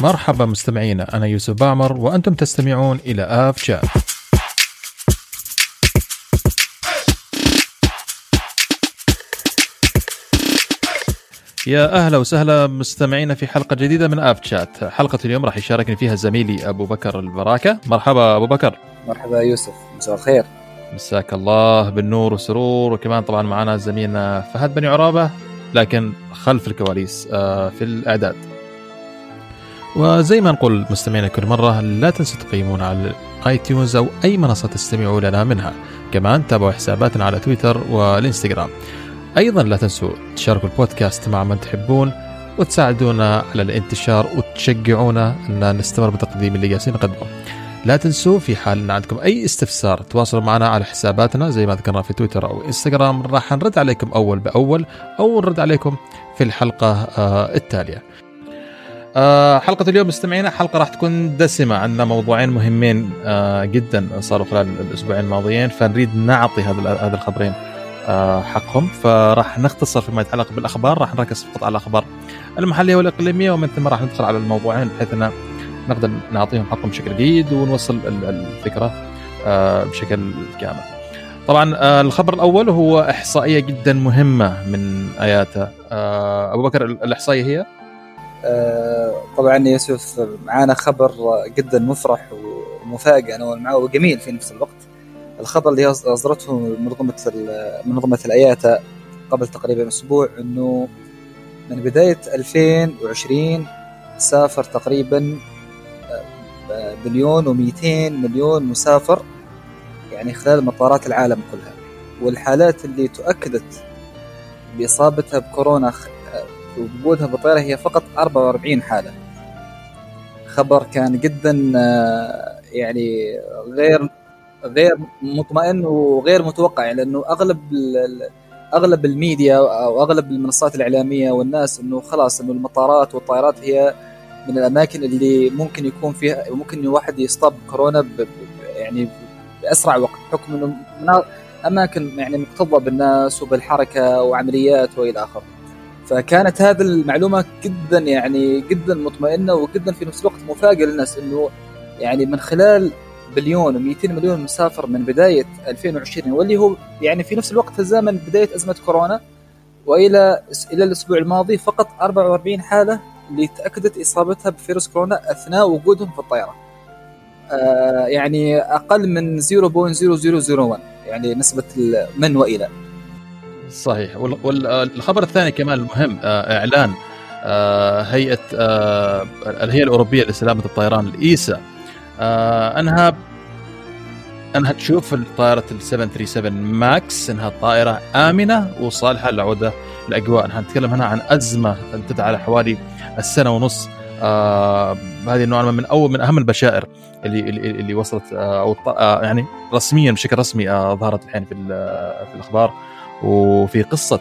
مرحبا مستمعينا أنا يوسف بامر وأنتم تستمعون إلى آف شات يا أهلا وسهلا مستمعينا في حلقة جديدة من اب شات، حلقة اليوم راح يشاركني فيها زميلي أبو بكر البراكه، مرحبا أبو بكر. مرحبا يوسف، مساء الخير. مساك الله بالنور والسرور وكمان طبعا معنا زميلنا فهد بن عرابة لكن خلف الكواليس آه، في الإعداد. وزي ما نقول مستمعينا كل مرة لا تنسوا تقيمونا على اي تيونز أو أي منصة تستمعوا لنا منها. كمان تابعوا حساباتنا على تويتر والإنستغرام. أيضا لا تنسوا تشاركوا البودكاست مع من تحبون وتساعدونا على الانتشار وتشجعونا أن نستمر بتقديم اللي جالسين نقدمه. لا تنسوا في حال ان عندكم أي استفسار تواصلوا معنا على حساباتنا زي ما ذكرنا في تويتر أو إنستغرام راح نرد عليكم أول بأول أو نرد عليكم في الحلقة آه التالية. آه حلقة اليوم مستمعينا حلقة راح تكون دسمة عندنا موضوعين مهمين آه جدا صاروا خلال الأسبوعين الماضيين فنريد نعطي هذا هذا الخبرين آه حقهم. فراح نختصر فيما يتعلق بالأخبار راح نركز فقط على الأخبار المحلية والإقليمية ومن ثم راح ندخل على الموضوعين بحيث إن نقدر نعطيهم حقهم بشكل جيد ونوصل الفكرة آه بشكل كامل. طبعا الخبر الأول هو إحصائية جدا مهمة من اياتا أبو بكر الإحصائية هي؟ طبعا يوسف معانا خبر جدا مفرح ومفاجئ نوعا ما وجميل في نفس الوقت. الخبر اللي أصدرته منظمة منظمة الأياتا قبل تقريبا أسبوع إنه من بداية 2020 سافر تقريبا مليون و200 مليون مسافر يعني خلال مطارات العالم كلها. والحالات اللي تؤكدت بإصابتها بكورونا ووجودها بالطياره هي فقط 44 حالة خبر كان جدا يعني غير غير مطمئن وغير متوقع لأنه أغلب أغلب الميديا أو أغلب المنصات الإعلامية والناس إنه خلاص إنه المطارات والطائرات هي من الأماكن اللي ممكن يكون فيها ممكن الواحد يصاب بكورونا ب يعني بأسرع وقت بحكم إنه أماكن يعني مكتظة بالناس وبالحركة وعمليات وإلى آخره. فكانت هذه المعلومة جدا يعني جدا مطمئنة وجدا في نفس الوقت مفاجئة للناس إنه يعني من خلال بليون و200 مليون مسافر من بداية 2020 واللي هو يعني في نفس الوقت تزامن بداية أزمة كورونا وإلى إلى الأسبوع الماضي فقط 44 حالة اللي تأكدت إصابتها بفيروس كورونا أثناء وجودهم في الطيارة. آه يعني أقل من 0.0001 يعني نسبة من وإلى. صحيح. والخبر الثاني كمان المهم آه إعلان آه هيئة آه الهيئة الأوروبية لسلامة الطيران الإيسا. آه أنها أنها تشوف طائرة ال 737 ماكس إنها طائرة آمنة وصالحة للعوده لاجواء انها نتكلم هنا عن أزمة امتدت على حوالي السنة ونص. آه هذه نوعا من اول من أهم البشائر اللي اللي, اللي وصلت آه أو آه يعني رسميا بشكل رسمي آه ظهرت الحين في في الأخبار. وفي قصة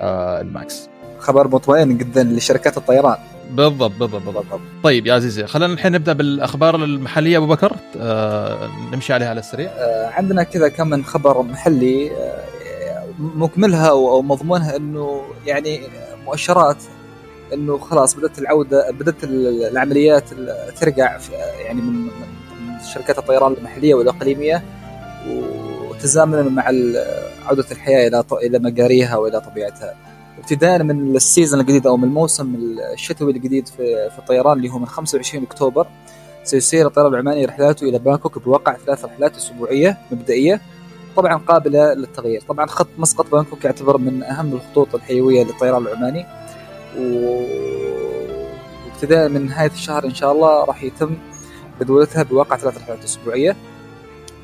آه الماكس. خبر مطمئن جدا لشركات الطيران. بالضبط بالضبط بالضبط. طيب يا عزيزي خلينا الحين نبدأ بالأخبار المحلية. أبو بكر آه نمشي عليها على السريع. آه عندنا كذا كم من خبر محلي آه مكملها أو مضمونها إنه يعني مؤشرات إنه خلاص بدأت العودة بدأت العمليات ترجع يعني من شركات الطيران المحلية والإقليمية. وتزامنا مع عودة الحياة إلى إلى مجاريها وإلى طبيعتها. ابتداء من ال season الجديد أو من الموسم الشتوي الجديد في في الطيران اللي هو من 25 أكتوبر سيسير الطيران العماني رحلاته إلى بانكوك بواقع ثلاث رحلات أسبوعية مبدئية طبعا قابلة للتغيير. طبعا خط مسقط بانكوك يعتبر من أهم الخطوط الحيوية للطيران العماني. وابتداء من نهاية الشهر إن شاء الله راح يتم جدولتها بواقع ثلاث رحلات أسبوعية.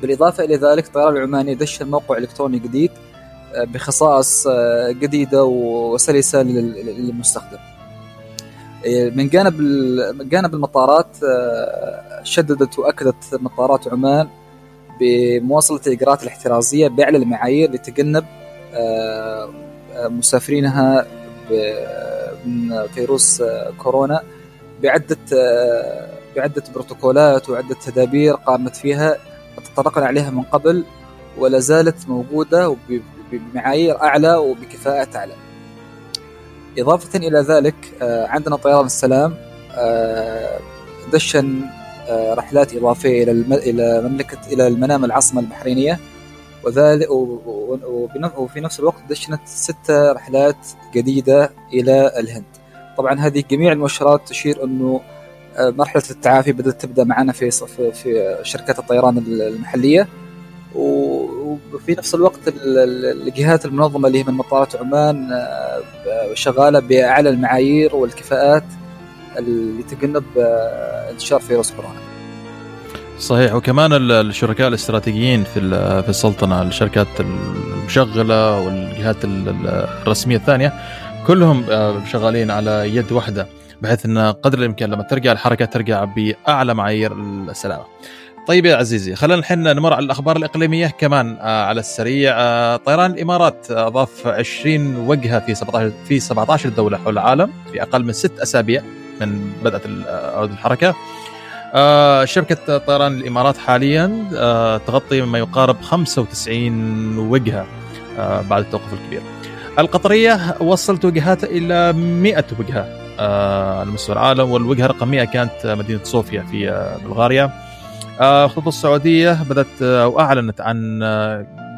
بالإضافة إلى ذلك الطيران العماني دش موقع إلكتروني جديد بخصائص جديدة وسلسة للمستخدم. من جانب من جانب المطارات شددت وأكدت مطارات عمان بمواصلة الاجراءات الاحترازية باعلى المعايير لتجنب مسافرينها من فيروس كورونا بعدة بعدة بروتوكولات وعدة تدابير قامت فيها تطرقنا عليها من قبل ولا زالت موجودة بمعايير أعلى وبكفاءات أعلى. إضافة إلى ذلك عندنا طيران السلام دشن رحلات إضافية إلى إلى مملكة إلى المنام العاصمة البحرينية وذلك وفي نفس الوقت دشنت ست رحلات جديدة إلى الهند طبعا هذه جميع المؤشرات تشير آه، مرحلة التعافي بدأت تبدأ معنا في في شركات الطيران المحلية. وفي نفس الوقت الجهات المنظمة اللي هي من مطارات عمان آه، شغالة بأعلى المعايير والكفاءات اللي تجنب آه، انتشار فيروس كورونا. صحيح. وكمان الشركاء الاستراتيجيين في في السلطنة الشركات المشغلة والجهات الرسمية الثانية كلهم شغالين على يد واحدة. بحيث إن قدر الإمكان لما ترجع الحركة ترجع بأعلى معايير السلامة. طيب يا عزيزي خلينا الحين نمر على الأخبار الإقليمية كمان آه على السريع آه طيران الإمارات اضاف 20 وجهة في 17 في 17 دولة حول العالم في أقل من ست أسابيع من بدات آه، الحركة. آه شركه طيران الإمارات حاليا آه تغطي مما يقارب 95 وجهة آه بعد التوقف الكبير. القطرية وصلت وجهاتها إلى 100 وجهة آه، على مستوى العالم والوجهة رقم 100 كانت مدينة صوفيا في آه، بلغاريا. آه، السعودية بدأت أو أعلنت عن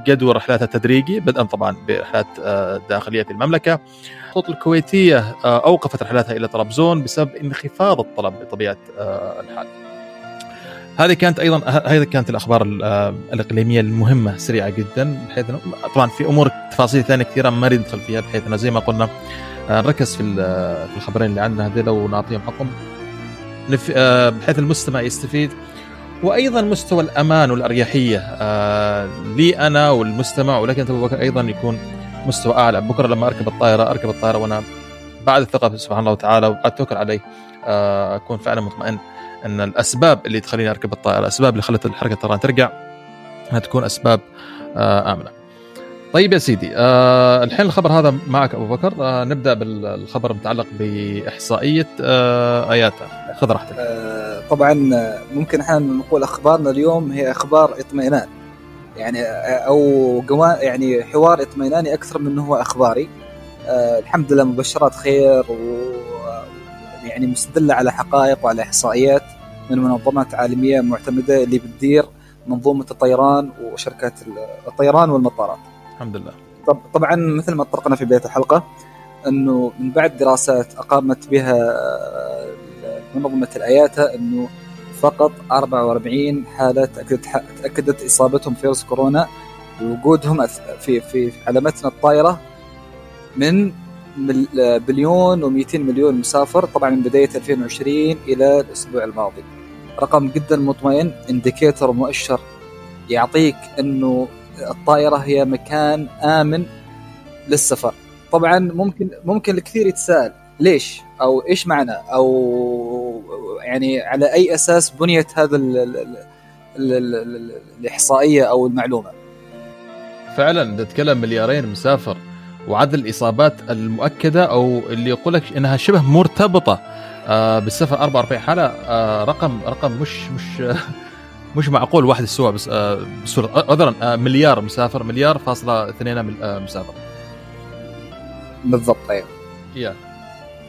جدول رحلاتها التدريجي بدءا طبعا برحلات داخلية في المملكة. الخطوط الكويتية أوقفت رحلاتها إلى طرابزون بسبب انخفاض الطلب بطبيعة الحال. هذه كانت أيضا هذه كانت الأخبار الإقليمية المهمة سريعة جدا بحيث طبعا في أمور تفاصيل ثانية كثيرة ما ندخل فيها بحيث إنه زي ما قلنا نركز في في الخبرين اللي عندنا هذول ونعطيهم حقهم. آه، بحيث المستمع يستفيد. وأيضا مستوى الأمان والأريحية. آه، لي أنا والمستمع ولك انت أبو بكر أيضا يكون مستوى أعلى. بكره لما أركب الطائرة أركب الطائرة وأنا بعد الثقة سبحان الله وتعالى واتوكل عليه أكون فعلا مطمئن أن الأسباب اللي تخليني أركب الطائرة الأسباب اللي خلت الحركه الطيران ترجع تكون أسباب آمنة. طيب يا سيدي آه الحين الخبر هذا معك أبو بكر. آه نبدأ بالخبر المتعلق بإحصائية آه اياتا خذ راحتك. آه طبعا ممكن إحنا نقول أخبارنا اليوم هي أخبار اطمئنان. يعني آه، أو يعني حوار اطمئناني أكثر من هو أخباري. آه الحمد لله مبشرات خير و يعني مستدلة على حقائق وعلى إحصائيات من منظمات عالمية معتمدة اللي بتدير منظومة الطيران وشركات الطيران والمطارات. الحمد لله. طب طبعا مثل ما اتطرقنا في بداية الحلقة إنه من بعد دراسات أقامت بها آه، منظمة الأياتا إنه فقط 44 حالة تأكدت تأكدت إصابتهم فيروس كورونا ووجودهم في في على متن الطائرة من بليون و200 مليون مسافر طبعا من بداية 2020 إلى الأسبوع الماضي. رقم جدا مطمئن indicator مؤشر يعطيك إنه الطائرة هي مكان آمن للسفر. طبعا ممكن ممكن الكثير يتساءل ليش؟ أو إيش معنى؟ أو يعني على أي أساس بنيت هذا ال ال ال ال الإحصائية أو المعلومة؟ فعلا تتكلم مليارين مسافر وعدد الإصابات المؤكدة أو اللي يقول لك إنها شبه مرتبطة آه بالسفر 44 حالة آه رقم رقم مش مش مش معقول واحد يسوى بس آه بسرعة عذرا آه مليار مسافر مليار فاصلة اثنين آه مسافر. بالضبط أيوه. يا.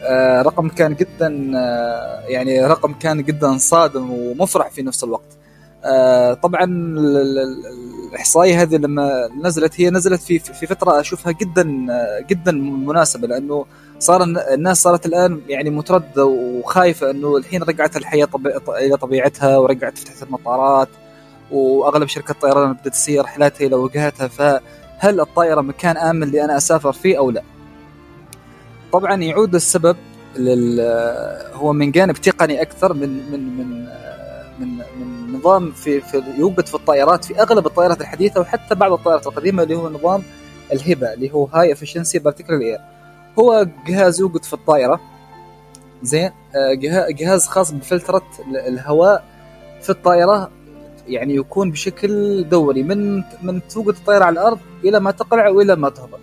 آه رقم كان جدا آه يعني رقم كان جدا صادم ومفرح في نفس الوقت. آه طبعا الإحصائية هذه لما نزلت هي نزلت في في فترة أشوفها جدا جدا مناسبة لأنه صار الناس صارت الآن يعني مترددة وخايفة إنه الحين رجعت الحياة طبي... إلى طبيعتها ورجعت فتحت المطارات وأغلب شركات الطيران بدات تسير رحلاتها إلى وجهاتها فهل الطائرة مكان آمن لي أنا أسافر فيه أو لا؟ طبعا يعود السبب لل هو من جانب تقني أكثر من من من من, من نظام في, في يوجد في الطائرات في أغلب الطائرات الحديثة وحتى بعض الطائرات القديمة اللي هو نظام ال HEPA اللي هو high efficiency particulate air هو جهاز يوجد في الطائرة. زين آه، جهاز خاص بفلترة الهواء في الطائرة يعني يكون بشكل دوري. من من توجد الطائرة على الأرض إلى ما تقلع وإلى ما تهبط.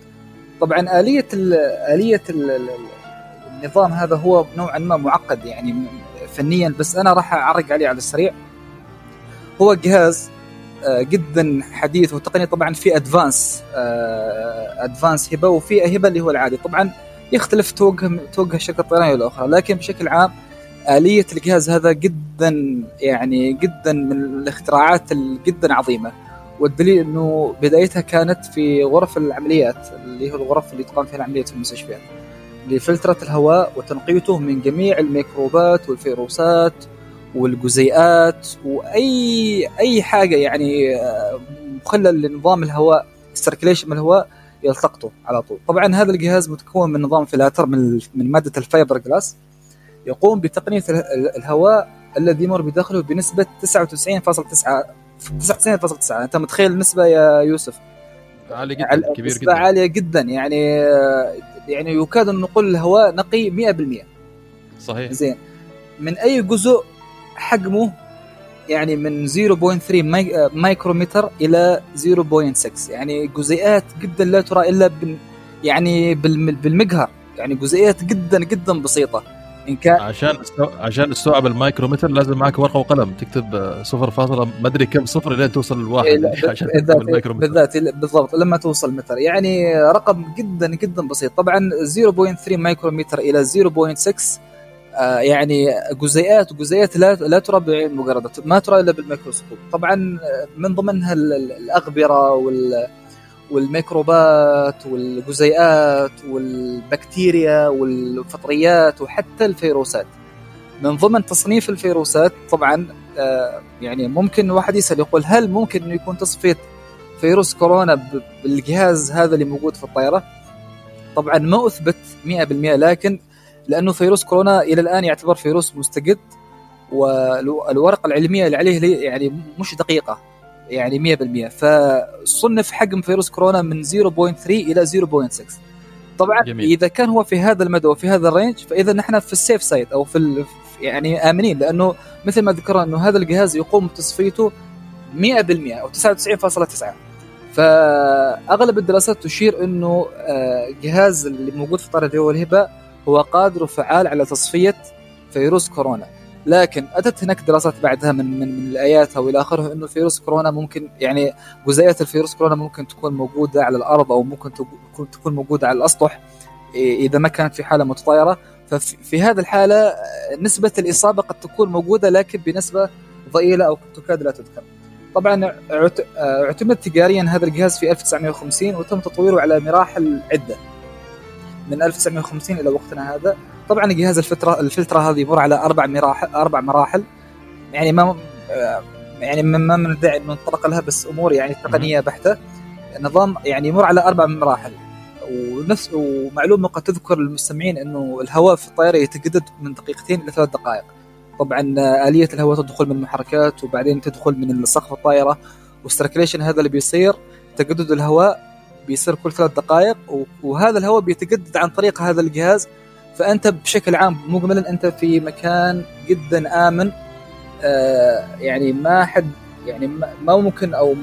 طبعا آلية ال آلية ال النظام هذا هو نوعا ما معقد يعني فنيا بس أنا راح أعرج عليه على السريع. هو جهاز جدا حديث وتقني. طبعا في advanced advanced HEPA وفي HEPA اللي هو العادي. طبعا يختلف توجه توجه شركه الطيران الاخرى لكن بشكل عام آلية الجهاز هذا جدا يعني جدا من الاختراعات جدا عظيمة. والدليل إنه بدايتها كانت في غرف العمليات اللي هي الغرف اللي تقام فيها العمليات في المستشفيات لفلترة الهواء وتنقيته من جميع الميكروبات والفيروسات والجزيئات واي أي حاجة يعني آه، مخلل لنظام الهواء ال circulation من الهواء يلتقطه على طول. طبعا هذا الجهاز متكون من نظام فلاتر من من مادة الفايبر جلاس يقوم بتنقية الهواء الذي يمر بداخله بنسبة 99.9 99.9 أنت متخيل النسبة يا يوسف؟ عالي جدا كبير جدا. عالية جدا. يعني يعني يكاد أن نقول الهواء نقي 100% صحيح. زين. من أي جزء حجمه يعني من 0.3 مايكرومتر إلى 0.6 يعني جزيئات جدا لا ترى إلا بال يعني بالمجهر يعني جزيئات جدا جدا بسيطة. إن كان عشان عشان تستوعب المايكرومتر لازم معك ورقة وقلم. تكتب صفر فاصلة ما أدري كم صفر لين توصل لواحد إيه عشان بالذات المايكرومتر بالذات بالضبط لما توصل متر. يعني رقم جدا جدا بسيط. طبعا 0.3 مايكرومتر إلى 0.6 آه يعني جزيئات وجزيئات لا لا ترى بعين مجردة ما ترى إلا بالميكروسكوب طبعا من ضمنها الأغبرة وال والميكروبات والجزيئات والبكتيريا والفطريات وحتى الفيروسات من ضمن تصنيف الفيروسات طبعا آه، يعني ممكن واحد يسأل يقول هل ممكن إنه يكون تصفية فيروس كورونا بالجهاز هذا اللي موجود في الطائرة؟ طبعا ما أثبت 100% لكن لأنه فيروس كورونا إلى الآن يعتبر فيروس مستجد والورقة العلمية اللي عليه يعني مش دقيقة يعني 100% فصنف حجم فيروس كورونا من 0.3 إلى 0.6 طبعا جميل. إذا كان هو في هذا المدى وفي هذا ال range فإذا نحن في ال safe side أو في يعني آمنين لأنه مثل ما ذكرنا إنه هذا الجهاز يقوم بتصفيته 100% أو 99.9 فأغلب الدراسات تشير إنه آه، اللي موجود في طائره هو الهباء هو قادر وفعال على تصفية فيروس كورونا. لكن أتت هناك دراسات بعدها من من, من الآيات أو إلى آخره إنه فيروس كورونا ممكن يعني جزيئات الفيروس كورونا ممكن تكون موجودة على الأرض أو ممكن تكون موجودة على الأسطح إذا ما كانت في حالة متطايرة. ففي هذه الحالة نسبة الإصابة قد تكون موجودة لكن بنسبة ضئيلة أو تكاد لا تذكر. طبعا اعتمد تجاريا هذا الجهاز في 1950 وتم تطويره على مراحل عدة. من 1950 إلى وقتنا هذا. طبعا جهاز الفلتره الفلترة هذه يمر على أربع مراحل أربع مراحل. يعني ما يعني ما ندعي إنه نطرق لها بس أمور يعني تقنية بحتة. نظام يعني يمر على أربع مراحل. ونفس ومعلومة قد تذكر للمستمعين إنه الهواء في الطائره يتجدد من دقيقتين إلى ثلاث دقائق. طبعا آلية الهواء تدخل من المحركات وبعدين تدخل من سقف الطائره والسيركليشن هذا اللي بيصير. تجدد الهواء بيصير كل ثلاث دقائق وهذا الهواء بيتجدد عن طريق هذا الجهاز فأنت بشكل عام مجملا أنت في مكان جدا آمن آه يعني ما حد يعني ما ممكن أو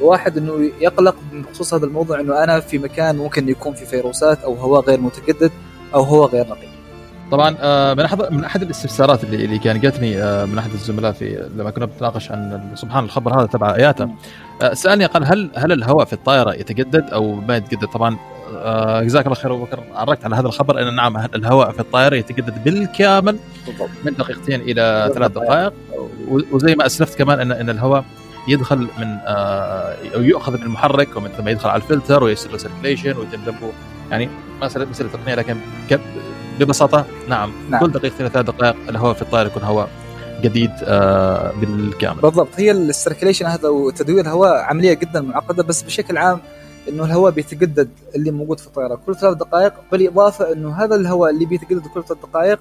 واحد إنه يقلق بخصوص هذا الموضوع إنه أنا في مكان ممكن يكون في فيروسات أو هواء غير متجدد أو هواء غير نقي. طبعا آه، من احد من أحد الاستفسارات اللي اللي كان جاتني آه، من أحد الزملاء في لما كنا بنتناقش عن سبحان الخبر هذا تبع IATA آه، سألني قال هل هل الهواء في الطائرة يتجدد أو ما يتجدد؟ طبعا جزاك الله خير أبو بكر عرجت على هذا الخبر أن نعم الهواء في الطائرة يتجدد بالكامل؟ من دقيقتين إلى ثلاث دقائق. وزي ما أسلفت كمان ان أن الهواء يدخل من أو يؤخذ من المحرك ومن ثم يدخل على الفلتر ويصير له circulation ويتم يعني مساله مساله تقنيه لكن ببساطة نعم, نعم. كل دقيقتين ثلاث دقائق الهواء في الطائرة يكون هواء جديد آه بالكامل. بالضبط. هي السيركيليشن هذا وتدوير الهواء عملية جدا معقدة بس بشكل عام إنه الهواء بيتجدد اللي موجود في الطائرة. كل ثلاث دقائق بالإضافة إنه هذا الهواء اللي بيتجدد كل ثلاث دقائق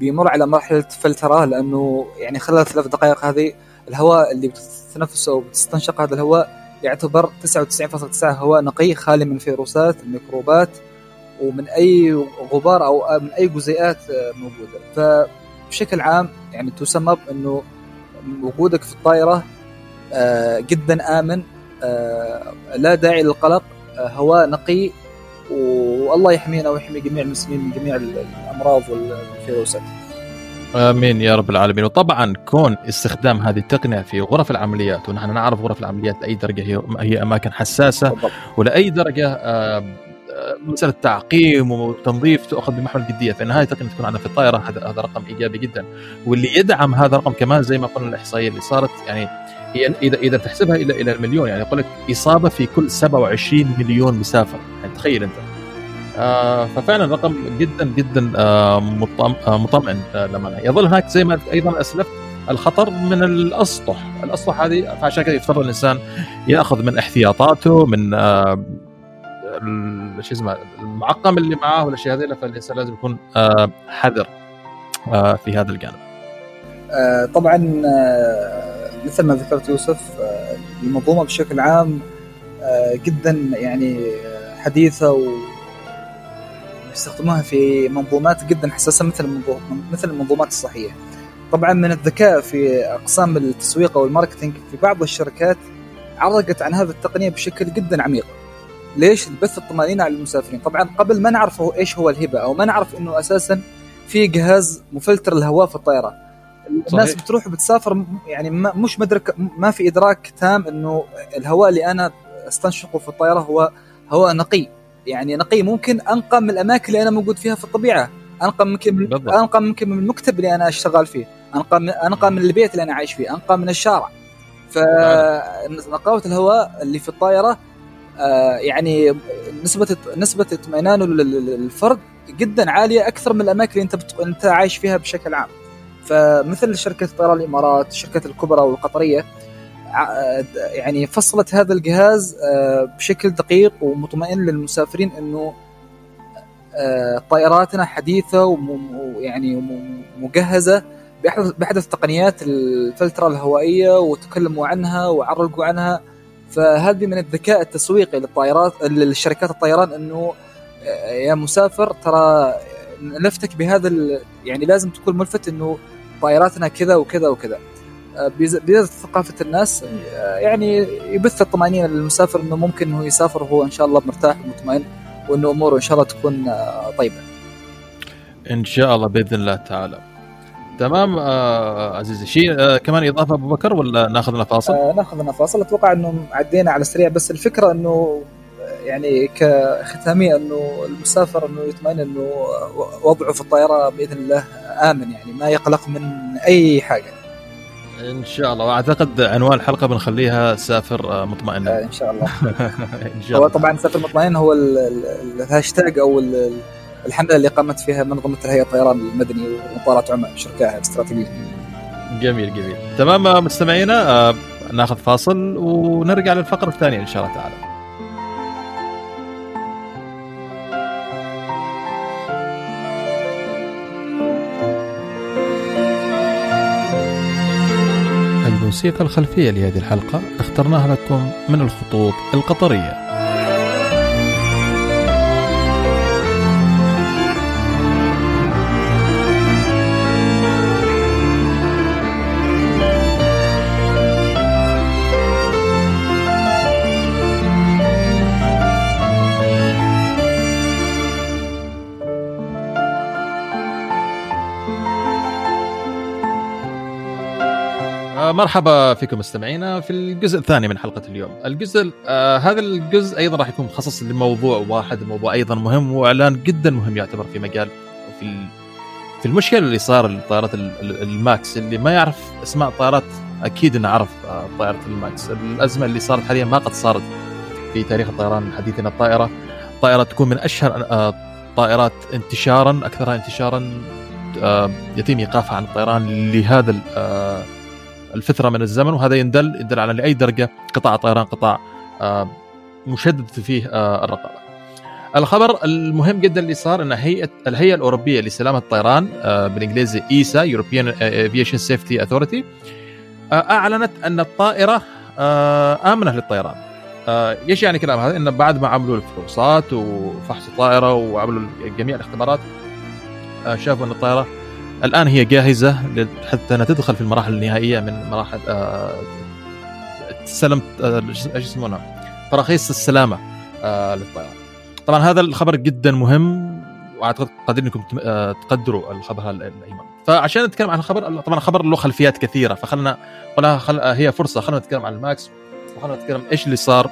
بيمر على مرحلة فلتره لأنه يعني خلال ثلاث دقائق هذه الهواء اللي بتتنفسه وبتستنشق هذا الهواء يعتبر 99.9 هواء نقي خالي من الفيروسات الميكروبات. ومن أي غبار أو من أي جزيئات موجودة. فبشكل عام يعني تسمى إنه وجودك في الطائرة آه، جدا آمن آه، لا داعي للقلق آه، هواء نقي والله يحمينا ويحمي جميع المسلمين من جميع الأمراض والفيروسات. آمين يا رب العالمين. وطبعا كون استخدام هذه التقنية في غرف العمليات ونحن نعرف غرف العمليات لأي درجة هي هي أماكن حساسة ولأي درجة مسألة تعقيم وتنظيف تؤخذ بمحمل الجدية في النهايه تقنيه تكون عندنا في الطائرة هذا رقم إيجابي جدا. واللي يدعم هذا الرقم كمان زي ما قلنا الإحصائية اللي صارت يعني اذا إذا تحسبها إلى إلى المليون يعني يقول لك إصابة في كل 27 مليون مسافر يعني تخيل أنت. آه ففعلا رقم جدا جدا آه مطمئن آه لما يظل هناك زي ما أيضا أسلفت الخطر من الأسطح، الأسطح هذه فعشان كذا يفترض الإنسان يأخذ من احتياطاته من آه شو اسمه المعقم اللي معاه والاشياء هذه فالانسان لازم يكون آه حذر آه في هذا الجانب. آه طبعا مثل ما ذكرت يوسف المنظومة بشكل عام جدا يعني حديثة و يستخدموها في منظومات جدا حساسة مثل مثل المنظومات الصحية. طبعا من الذكاء في أقسام التسويق أو الماركتينج في بعض الشركات عرقت عن هذه التقنية بشكل جدا عميق. ليش؟ بث الطمأنينة على المسافرين، طبعا قبل ما نعرف هو إيش هو الهبة أو ما نعرف إنه أساسا في جهاز مفلتر الهواء في الطيارة. الناس صحيح. بتروح بتسافر يعني ما مش مدرك ما في إدراك تام إنه الهواء اللي أنا أستنشقه في الطيارة هو هواء نقي. يعني نقي ممكن أنقى من الأماكن اللي أنا موجود فيها في الطبيعة. أنقى ممكن من أنقى ممكن من المكتب اللي أنا أشتغل فيه. أنقى من أنقى من البيت اللي أنا عايش فيه. أنقى من الشارع. فنقاوه الهواء اللي في الطائره يعني نسبة نسبة اطمئنانه للفرد جدا عالية أكثر من الأماكن اللي أنت. أنت عايش فيها بشكل عام فمثل شركة طيران الإمارات الشركات الكبرى والقطرية يعني فصلت هذا الجهاز بشكل دقيق ومطمئن للمسافرين إنه طائراتنا حديثة ويعني مجهزة بأحدث تقنيات الفلترة الهوائية وتكلموا عنها وعرقوا عنها فهذه من الذكاء التسويقي للطائرات للشركات الطيران إنه يا مسافر ترى نلفتك بهذا يعني لازم تكون ملفت إنه طائراتنا كذا وكذا وكذا بزيادة ثقافة الناس يعني يبث الطمأنينة للمسافر إنه ممكن إنه يسافر وهو إن شاء الله مرتاح ومطمئن وإنه أموره إن شاء الله تكون طيبة. إن شاء الله بإذن الله تعالى. تمام. آه عزيزي شيء آه كمان إضافة أبو بكر ولا ناخذ لنا فاصل؟ آه ناخذ لنا فاصل. أتوقع إنه عدينا على السريع بس الفكرة إنه يعني كختامية إنه المسافر إنه يطمئن إنه وضعه في الطيارة بإذن الله آمن يعني ما يقلق من أي حاجة. إن شاء الله. وأعتقد عنوان الحلقة بنخليها سافر مطمئن. آه إن شاء الله. إن شاء الله. هو طبعا سافر مطمئن هو الهاشتاج أو الحمله اللي قامت فيها منظمه الهيئه الطيران المدني ومطارات عمان شركائها الاستراتيجيه جميل جميل. تمام مستمعينا ناخذ فاصل ونرجع للفقرة الثانية إن شاء الله تعالى. الموسيقى الخلفية لهذه الحلقة اخترناها لكم من الخطوط القطرية. مرحبا فيكم مستمعينا في الجزء الثاني من حلقة اليوم. الجزء آه هذا الجزء أيضا راح يكون مخصص لموضوع واحد موضوع أيضا مهم وإعلان جدا مهم يعتبر في مجال في في المشكلة اللي صار للطائرات الماكس اللي ما يعرف أسماء الطائرات أكيد إنه عرف طائرة الماكس، الأزمة اللي صارت حاليا ما قد صارت في تاريخ الطيران حديثنا الطائرة طائره تكون من أشهر طائرات انتشارا أكثرها انتشارا يتم إيقافها عن الطيران لهذا الفترة من الزمن وهذا يدل يدل على لأي درجة قطاع الطيران قطاع مشدد فيه الرقابة. الخبر المهم جدا اللي صار إن هيئة الهيئة الأوروبية لسلامة الطيران بالإنجليزي EASA European Aviation Safety Authority أعلنت أن الطائرة آمنة للطيران. إيش يعني كلام هذا؟ إن بعد ما عملوا الفحوصات وفحص الطائرة وعملوا جميع الاختبارات شافوا إن الطائرة الآن هي جاهزة حتى انها تدخل في المراحل النهائية من مراحل سلم إيش يسمونها؟ تراخيص السلامة للطيران. طبعا هذا الخبر جدا مهم وأعتقد قادرين إنكم تقدروا الخبر الأيمن. فعشان نتكلم عن الخبر طبعا الخبر له خلفيات كثيرة فخلنا خل... هي فرصة خلينا نتكلم عن الماكس وخلنا نتكلم إيش اللي صار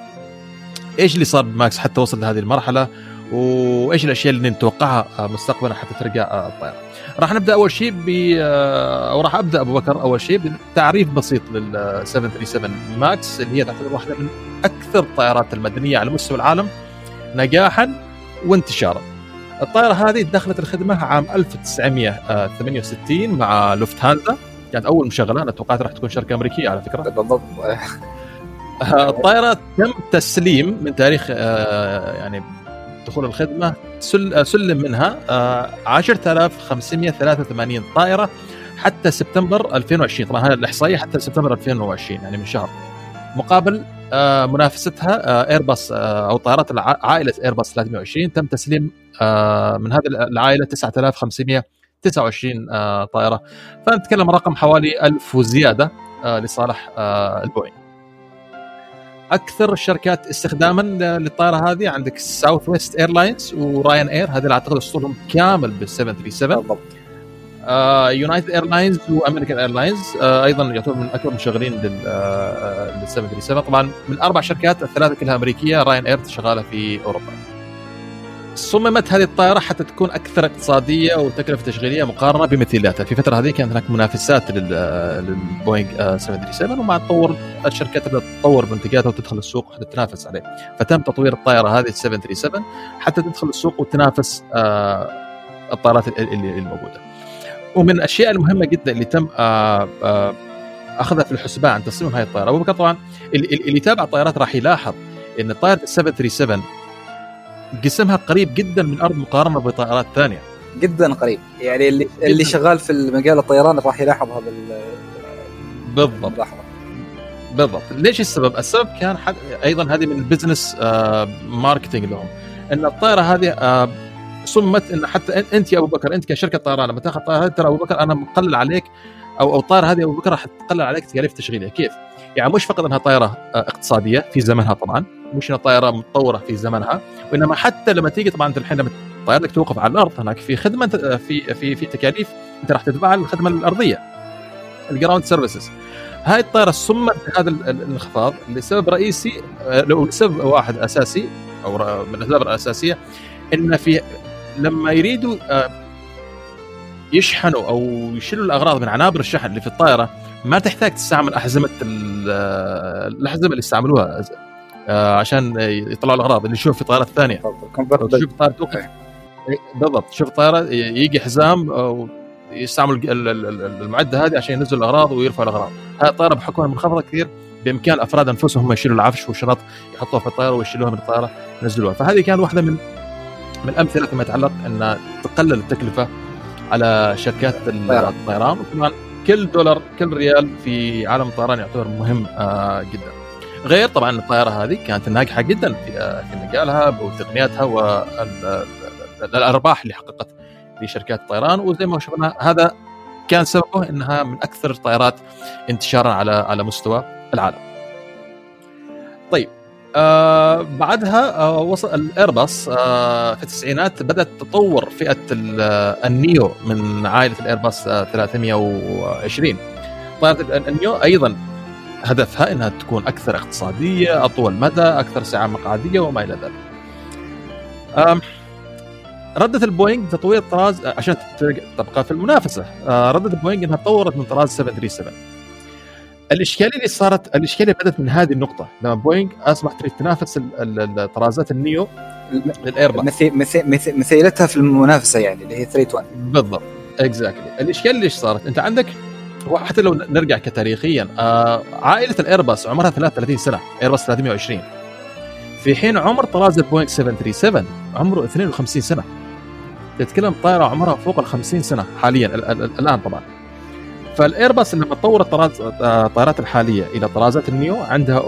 إيش اللي صار بماكس حتى وصل لهذه المرحلة وإيش الأشياء اللي نتوقعها مستقبلا حتى ترجع الطائره. راح نبدأ أول شيء ب أو راح أبدأ أبو بكر أول شيء بتعريف بسيط لل 737 ماكس اللي هي تعتبر واحدة من أكثر الطائرات المدنية على مستوى العالم نجاحا وانتشارا. الطائره هذه دخلت الخدمة عام 1968 مع لوفتهانزا كانت أول مشغلة أنا توقعت راح تكون شركة أمريكية على فكرة بالضبط الطائره تم تسليم من تاريخ يعني دخول الخدمة سلم منها 10583 طائرة حتى سبتمبر 2020 طبعا هذه الاحصائيه حتى سبتمبر 2020 يعني من شهر. مقابل منافستها ايرباص أو طائرات عائلة ايرباص 320 تم تسليم من هذه العائلة 9529 طائرة. فنتكلم رقم حوالي 1000 وزيادة لصالح البوينغ. أكثر الشركات استخداما للطائرة هذه. عندك Southwest Airlines و Ryanair هذول اعتقد اسطولهم كامل بال 737 بالضبط. United Airlines و American Airlines أيضا يعتبر من أكبر المشغلين لل 737 طبعا من أربع شركات الثلاثة كلها أمريكية Ryanair شغالة في أوروبا. صممت هذه الطائرة حتى تكون أكثر اقتصادية وتكلفة تشغيلية مقارنة بمثيلاتها، في فترة هذه كانت هناك منافسات للبوينغ 737 ومع تطور الشركات بدات تطور منتجاتها وتدخل السوق حتى تنافس عليه، فتم تطوير الطائرة هذه 737 حتى تدخل السوق وتنافس الطائرات اللي. ومن الأشياء المهمة جدا اللي تم أخذها في الحسبان تصميم هذه الطائرة، بكر طبعا اللي يتابع الطائرات راح يلاحظ إن طائرة 737 قسمها قريب جدا من الأرض مقارنه بطائرات ثانية. جدا قريب. يعني اللي جداً. اللي شغال في مجال الطيران راح يلاحظ هذا بالضبط. اللحظة. بالضبط. ليش السبب؟ السبب كان حد... أيضا هذه من ال business آه marketing لهم. إن الطائرة هذه آه صممت إن حتى أنت يا أبو بكر أنت كشركة طيران لما تاخذ طائرة ترى أبو بكر أنا مقلل عليك؟ أو أو الطائره هذه أبو بكر راح تقلل عليك تكاليف تشغيلها كيف؟ يعني مش فقط أنها طائرة اقتصادية في زمنها طبعا مش إنها طائرة متطورة في زمنها وإنما حتى لما تيجي طبعا أنت الحين لما طائرتك توقف على الأرض هناك في خدمة في في في تكاليف أنت راح تدفعها للخدمه الأرضية ال ground services هاي الطائرة صممت بهذا الانخفاض لسبب رئيسي لو لسبب واحد أساسي أو من الأسباب الأساسية إن في لما يريدوا يشحنوا أو يشيلوا الأغراض من عنابر الشحن اللي في الطائرة ما تحتاج تستعمل أحزمة الأحزمة اللي استعملوها عشان يطلعوا الأغراض اللي نشوف في طائرات ثانية. تشوف طائرة توقف. بالضبط تشوف طائرة يجي حزام يستعمل المعدة هذه عشان ينزل الأغراض ويرفعوا الأغراض. هذه الطائرة بحكمها منخفضه كثير بإمكان الافراد أنفسهم هم يشيلوا العفش والشنط يحطوها في الطائرة ويشيلوها من الطائرة ينزلوها. فهذه كانت واحدة من من الامثله فيما يتعلق أن تقلل التكلفة على شركات الطيران وطبعا كل دولار كل ريال في عالم الطيران يعتبر مهم آه جدا غير طبعا الطائره هذه كانت ناجحة جدا في في مجالها وتقنياتها والارباح اللي حققت لشركات الطيران وزي ما شفنا هذا كان سببه إنها من أكثر الطائرات انتشارا على على مستوى العالم. آه بعدها آه وصل الايرباص آه في التسعينات بدأت تطور فئة النيو من عائلة الايرباص 320 طائره ال neo أيضا هدفها إنها تكون أكثر اقتصادية، أطول مدى، أكثر سعه مقعدية وما إلى ذلك. ردت البوينغ تطوير طراز عشان تبقى في المنافسة، ردت البوينغ إنها طورت من طراز 737. الإشكالية اللي صارت الإشكالية بدأت من هذه النقطة. لما بوينغ اصبحت تريد تنافس الطرازات ال neo للايرباص مثيلتها في المنافسة يعني اللي هي 320 بالضبط. exactly الإشكالية ليش صارت؟ أنت عندك وحتى لو نرجع كتاريخيا آه عائلة الايرباص عمرها 33 سنة ايرباص 320 في حين عمر طراز البوينغ 737 عمره 52 سنة. تتكلم طائرة عمرها فوق ال 50 سنة حاليا الآن طبعا. فالايرباص لما طور الطراز الطائرات الحالية إلى طرازات ال neo عندها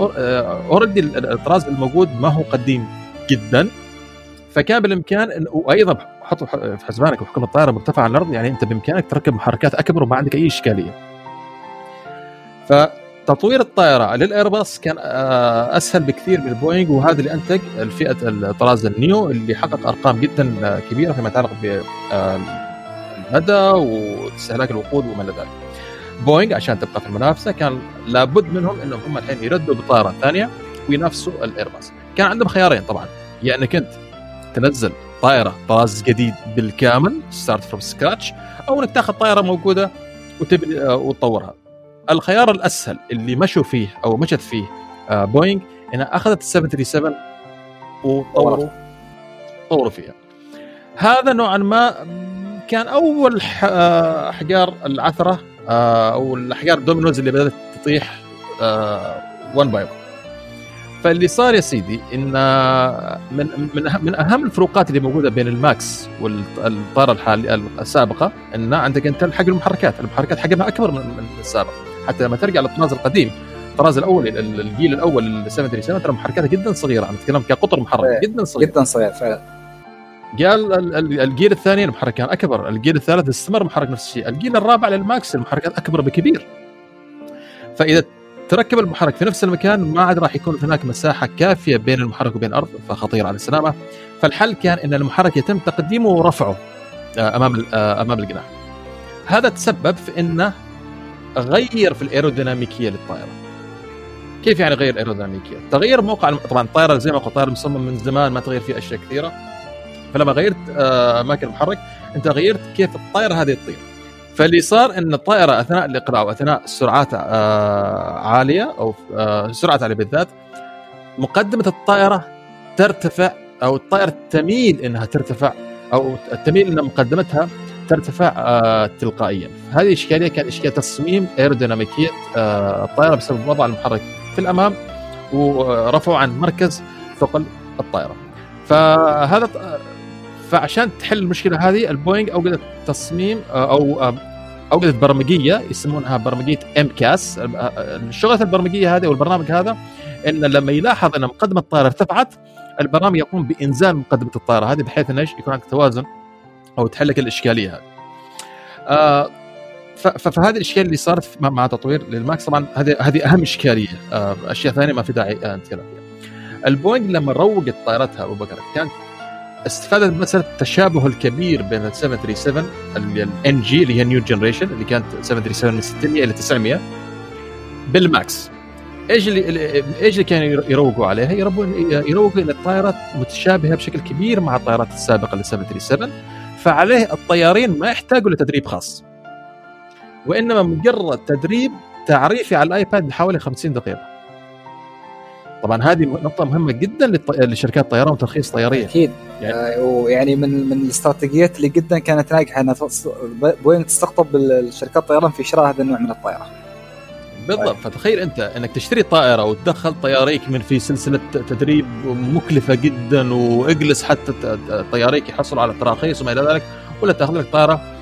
already الطراز الموجود ما هو قديم جدا فكان بالإمكان وأيضا حط في حسبانك بحكم الطائرة مرتفعة عن الأرض يعني أنت بإمكانك تركب محركات أكبر وما عندك أي إشكالية. فتطوير الطائرة للايرباص كان أسهل بكثير من البوينغ وهذا اللي أنتج الفئة الطراز ال neo اللي حقق أرقام جدا كبيرة فيما يتعلق بالمدى واستهلاك الوقود وما إلى ذلك. بوينغ عشان تبقى في المنافسة كان لابد منهم إنهم هم الحين يردوا بطائره ثانية وينافسوا الايرباص. كان عندهم خيارين طبعا. يا يعني إنك أنت تنزل طائرة طراز جديد بالكامل start from scratch أو إنك تاخذ طائرة موجودة وتبني آه، وتطورها. الخيار الأسهل اللي مشوا فيه أو مشت فيه آه، بوينغ إنها أخذت ال 737 وطوروا طوروا. فيها. هذا نوعا ما كان أول احجار العثرة أو الاحجار ال dominoes اللي بدات تطيح 1 by 1 فاللي صار يا سيدي ان من من من اهم الفروقات اللي موجوده بين الماكس والطائره الحالي السابقه ان عندك انت حجم المحركات، المحركات حجمها اكبر من السابق، حتى لما ترجع للطراز القديم الطراز الأول الجيل الأول ال 737 ترى محركاتها جدا صغيره عم نتكلم كقطر محرك إيه، جدا صغير جدا صغير فعلا قال الجيل الثاني المحرك كان أكبر، الجيل الثالث استمر محرك نفس الشيء، الجيل الرابع للماكس المحركات أكبر بكثير. فإذا تركب المحرك في نفس المكان ما عاد راح يكون هناك مساحة كافية بين المحرك وبين الأرض فخطير على السلامة فالحل كان إن المحرك يتم تقديمه ورفعه آه، أمام آه، أمام الجناح هذا تسبب في إنه غير في الأيروديناميكية للطائرة كيف يعني غير الأيروديناميكية؟ تغير موقع طبعا الطائره زي ما قلت الطائره مصمم من زمان ما تغير فيه أشياء كثيرة فلما غيرت آه، اماكن المحرك انت غيرت كيف الطائرة هذه تطير. فاللي صار إن الطائرة أثناء الإقلاع وأثناء السرعات آه، عالية أو آه، سرعة عالية بالذات مقدمة الطائرة ترتفع أو الطائرة تميل إنها ترتفع أو تميل إن مقدمتها ترتفع آه، تلقائيا. هذه إشكالية كانت اشكاليه تصميم ايروديناميكيه الطائرة بسبب وضع المحرك في الأمام ورفعه عن مركز ثقل الطائرة. فهذا فعشان تحل المشكلة هذه البوينغ أوجدت تصميم أو أوجدت برمجية يسمونها برمجية MCAS الشغله البرمجية هذه والبرنامج هذا إن لما يلاحظ إن مقدمة الطائرة ارتفعت البرنامج يقوم بإنزال مقدمة الطائرة هذه بحيث إنه يكون عندك توازن أو تحل لك الإشكالية هذه. آه فهذه الإشكالية اللي صارت مع تطوير للماكس طبعا هذه هذه أهم إشكالية آه أشياء ثانية ما في داعي نتكلم فيها. البوينغ لما روجت طائرتها أبو بكر كانت استفادت مثلا التشابه الكبير بين ال 737 ال NG اللي هي New Generation اللي كانت 737 من 600 إلى 900 بالماكس. إيش اللي إيش اللي كانوا يروجوا عليها؟ يروجوا ان الطائرات متشابهة بشكل كبير مع الطائرات السابقة لل 737 فعليه الطيارين ما يحتاجوا لتدريب خاص. وإنما مجرد تدريب تعريفي على الآيباد بحوالي 50 دقيقة. طبعا هذه نقطة مهمة جدا لشركات الطيران وترخيص طيارية. أكيد. يعني, آه ويعني من من الاستراتيجيات اللي جدا كانت ناجحة إنها بوين تستقطب الشركات الطيران في شراء هذا النوع من الطائره بالضبط. فتخيل أنت إنك تشتري طائرة وتدخل طياريك من في سلسلة تدريب مكلفة جدا وإجلس حتى طياريك يحصلوا على تراخيص وما إلى ذلك ولا تأخذ لك طائرة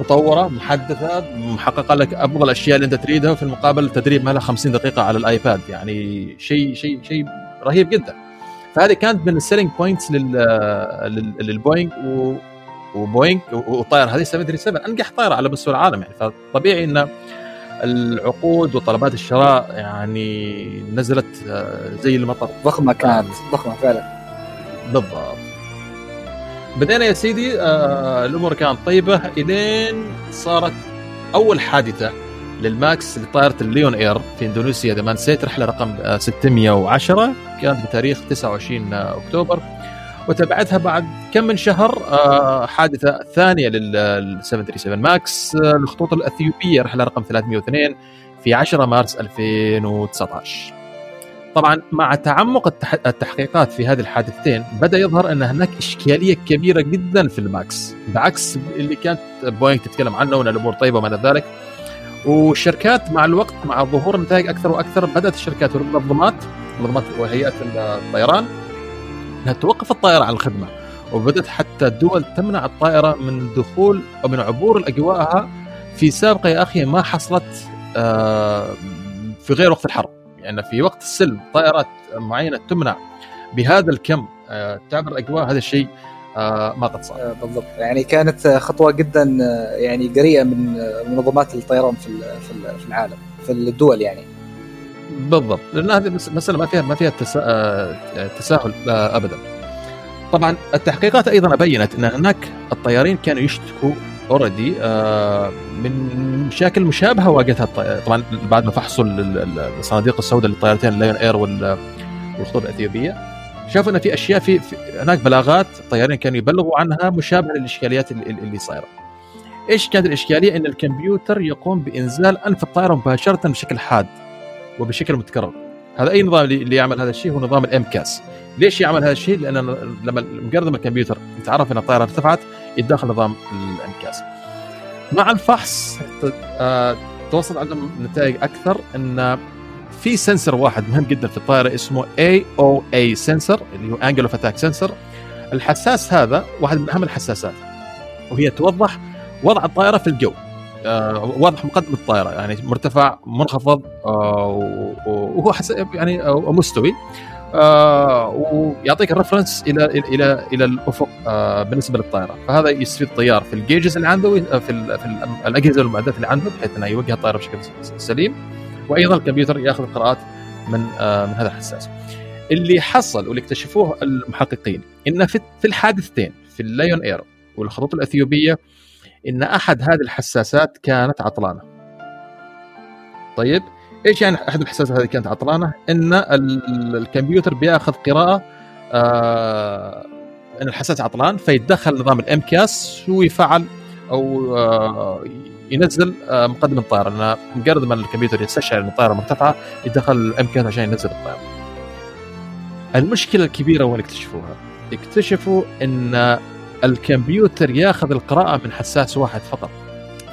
مطورة محدثة محققة لك افضل الأشياء اللي أنت تريدها وفي المقابل تدريب ما له 50 دقيقة على الآيباد. يعني شيء شيء شيء رهيب جدا. فهذه كانت من ال selling points للبوينغ وبوينغ والطائره هذه 737 أنجح طائرة على مستوى العالم يعني. فطبيعي إن العقود وطلبات الشراء يعني نزلت آه، زي المطر. ضخمة كانت ضخمة فعلا. بالضبط. بدينا يا سيدي آه الأمور كانت طيبة. إلين صارت أول حادثة للماكس لطائرة الليون إير في إندونيسيا. إذا ما نسيت رحلة رقم 610 آه، كانت بتاريخ 29 أكتوبر. وتبعتها بعد كم من شهر آه حادثة ثانية لل 737 ماكس. آه الخطوط الأثيوبية رحلة رقم 302 في 10 مارس 2019 طبعا مع تعمق التحقيقات في هذه الحادثتين بدأ يظهر أن هناك إشكالية كبيرة جدا في الماكس بعكس اللي كانت بوينغ تتكلم عنه وأن الأمور طيبة وما إلى ذلك. والشركات مع الوقت مع ظهور النتائج أكثر وأكثر بدأت الشركات والمنظمات منظمات وهيئات الطيران أنها توقف الطائرة عن الخدمة. وبدأت حتى الدول تمنع الطائرة من دخول أو من عبور اجواءها في سابقة يا أخي ما حصلت آه، في غير وقت الحرب. يعني في وقت السلم طائرات معينة تمنع بهذا الكم آه، تعبر الاجواء هذا الشيء آه، ما قد صار. آه، بالضبط. يعني كانت خطوة جدا يعني جريئه من منظمات الطيران في في العالم في الدول يعني. بالضبط. لأن هذه مسألة ما فيها ما فيها تساهل ابدا. طبعا التحقيقات أيضا بينت أن هناك الطيارين كانوا يشتكوا أوريدي آه، من مشاكل مشابهة واجهتها طبعا بعد ما فحصوا الصناديق السوداء للطيارتين اللايون اير والخطوط الإثيوبية شافوا إن في أشياء في, هناك بلاغات الطيارين كانوا يبلغوا عنها مشابهة للإشكاليات اللي, اللي صايرة. إيش كانت الإشكالية؟ إن الكمبيوتر يقوم بإنزال انف الطائره مباشرة بشكل حاد وبشكل متكرر. هذا أي نظام اللي يعمل هذا الشيء هو نظام الام كاس. ليش يعمل هذا الشيء؟ لأن لما مجرد ما الكمبيوتر يتعرف إن الطائرة ارتفعت يتداخل نظام ال MCAS. مع الفحص آه، توصل عندهم نتائج أكثر إن في sensor واحد مهم جدا في الطائرة اسمه AOA sensor اللي هو angle of attack sensor الحساس هذا واحد من أهم الحساسات. وهي توضح وضع الطائرة في الجو. آه وضع مقدم الطائرة يعني مرتفع منخفض آه وهو يعني مستوي. آه ويعطيك ال reference إلى إلى إلى الأفق آه بالنسبة للطائرة. فهذا يستفيد الطيار في ال gauges اللي عنده في, في الأجهزة والمعدات اللي عنده بحيث أنه يوجه الطائرة بشكل سليم. وأيضا الكمبيوتر يأخذ قراءات من آه من هذا الحساس. اللي حصل واللي اكتشفوه المحققين إن في في الحادثتين في اللايون إير والخطوط الأثيوبية إن أحد هذه الحساسات كانت عطلانة. طيب؟ إيش يعني أحد الحساسات هذه كانت عطلانة إن الكمبيوتر بيأخذ قراءة آه إن الحساس عطلان فيتدخل نظام الام كاس ويفعل أو آه ينزل آه مقدم الطائره لأن مجرد ما الكمبيوتر يستشعر إن الطائرة مرتفعه يدخل ال MCAS عشان ينزل الطائرة. المشكلة الكبيرة وين اكتشفوها؟ اكتشفوا إن الكمبيوتر يأخذ القراءة من حساس واحد فقط